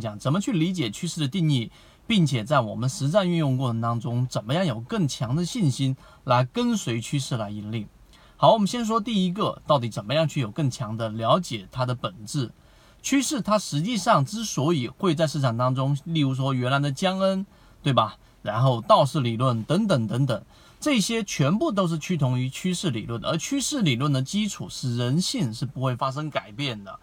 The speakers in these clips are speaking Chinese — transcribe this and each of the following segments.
讲怎么去理解趋势的定义，并且在我们实战运用过程当中，怎么样有更强的信心来跟随趋势来盈利。好，我们先说第一个，到底怎么样去有更强的了解它的本质？趋势它实际上之所以会在市场当中，例如说原来的江恩，对吧？然后道氏理论等等等等，这些全部都是趋同于趋势理论。而趋势理论的基础是人性是不会发生改变的，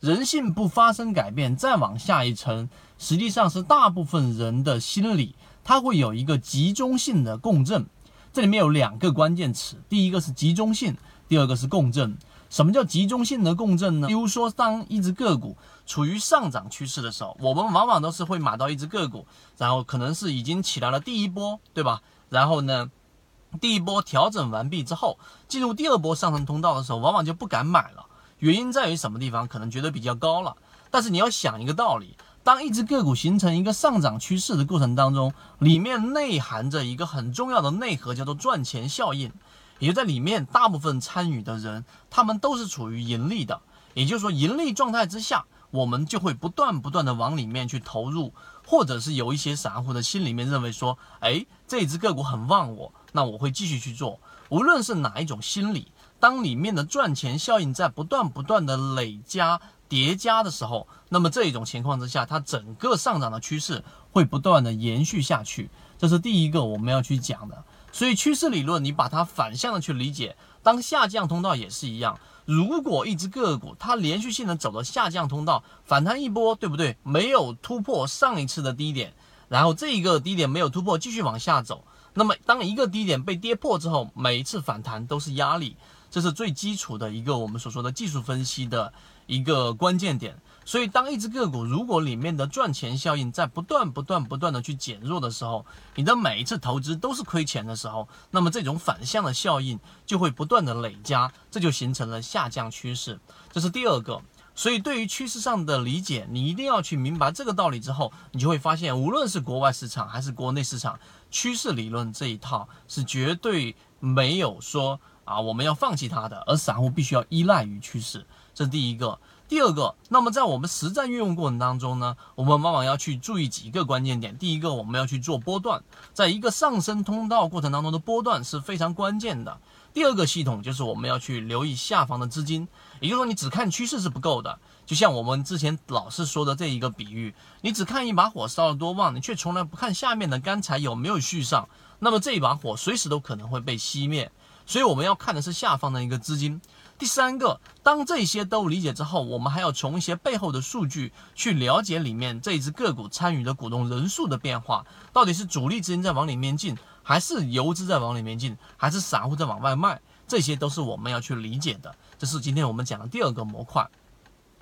人性不发生改变，再往下一层，实际上是大部分人的心理，它会有一个集中性的共振。这里面有两个关键词，第一个是集中性，第二个是共振。什么叫集中性的共振呢？比如说，当一只个股处于上涨趋势的时候，我们往往都是会买到一只个股，然后可能是已经起来了第一波，对吧？然后呢，第一波调整完毕之后，进入第二波上升通道的时候，往往就不敢买了。原因在于什么地方？可能觉得比较高了。但是你要想一个道理。当一只个股形成一个上涨趋势的过程当中，里面内含着一个很重要的内核，叫做赚钱效应。也就在里面，大部分参与的人，他们都是处于盈利的。也就是说，盈利状态之下，我们就会不断不断的往里面去投入，或者是有一些散户的心里面认为说，哎，这只个股很旺我，那我会继续去做。无论是哪一种心理，当里面的赚钱效应在不断不断的累加。叠加的时候，那么这一种情况之下，它整个上涨的趋势会不断的延续下去，这是第一个我们要去讲的。所以趋势理论，你把它反向的去理解，当下降通道也是一样。如果一只个股它连续性的走了下降通道，反弹一波，对不对？没有突破上一次的低点，然后这一个低点没有突破，继续往下走。那么当一个低点被跌破之后，每一次反弹都是压力，这是最基础的一个我们所说的技术分析的。一个关键点，所以当一只个股如果里面的赚钱效应在不断不断不断的去减弱的时候，你的每一次投资都是亏钱的时候，那么这种反向的效应就会不断的累加，这就形成了下降趋势。这是第二个。所以对于趋势上的理解，你一定要去明白这个道理之后，你就会发现，无论是国外市场还是国内市场，趋势理论这一套是绝对没有说啊我们要放弃它的，而散户必须要依赖于趋势。这是第一个，第二个，那么在我们实战运用过程当中呢，我们往往要去注意几个关键点。第一个，我们要去做波段，在一个上升通道过程当中的波段是非常关键的。第二个系统就是我们要去留意下方的资金，也就是说，你只看趋势是不够的。就像我们之前老是说的这一个比喻，你只看一把火烧得多旺，你却从来不看下面的干柴有没有续上，那么这一把火随时都可能会被熄灭。所以我们要看的是下方的一个资金。第三个，当这些都理解之后，我们还要从一些背后的数据去了解里面这一只个股参与的股东人数的变化，到底是主力资金在往里面进，还是游资在往里面进，还是散户在往外卖，这些都是我们要去理解的。这是今天我们讲的第二个模块。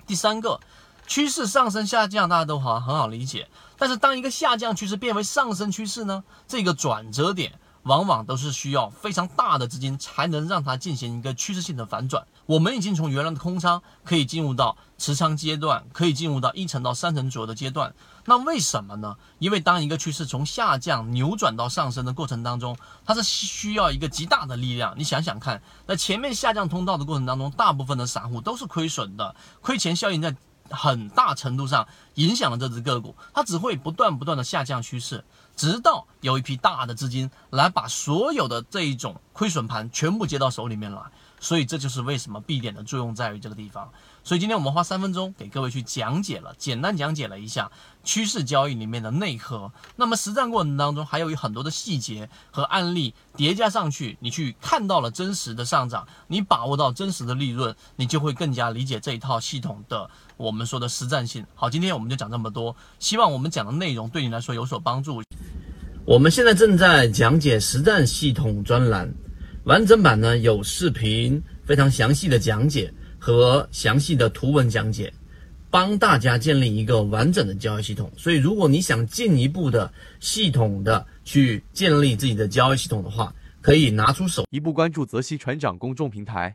第三个，趋势上升下降，大家都好很好理解。但是当一个下降趋势变为上升趋势呢？这个转折点。往往都是需要非常大的资金才能让它进行一个趋势性的反转。我们已经从原来的空仓可以进入到持仓阶段，可以进入到一层到三层左右的阶段。那为什么呢？因为当一个趋势从下降扭转到上升的过程当中，它是需要一个极大的力量。你想想看，在前面下降通道的过程当中，大部分的散户都是亏损的，亏钱效应在。很大程度上影响了这只个股，它只会不断不断的下降趋势，直到有一批大的资金来把所有的这一种亏损盘全部接到手里面来。所以这就是为什么 B 点的作用在于这个地方。所以今天我们花三分钟给各位去讲解了，简单讲解了一下趋势交易里面的内核。那么实战过程当中还有很多的细节和案例叠加上去，你去看到了真实的上涨，你把握到真实的利润，你就会更加理解这一套系统的我们说的实战性。好，今天我们就讲这么多，希望我们讲的内容对你来说有所帮助。我们现在正在讲解实战系统专栏。完整版呢有视频，非常详细的讲解和详细的图文讲解，帮大家建立一个完整的交易系统。所以，如果你想进一步的系统的去建立自己的交易系统的话，可以拿出手，一步关注泽西船长公众平台。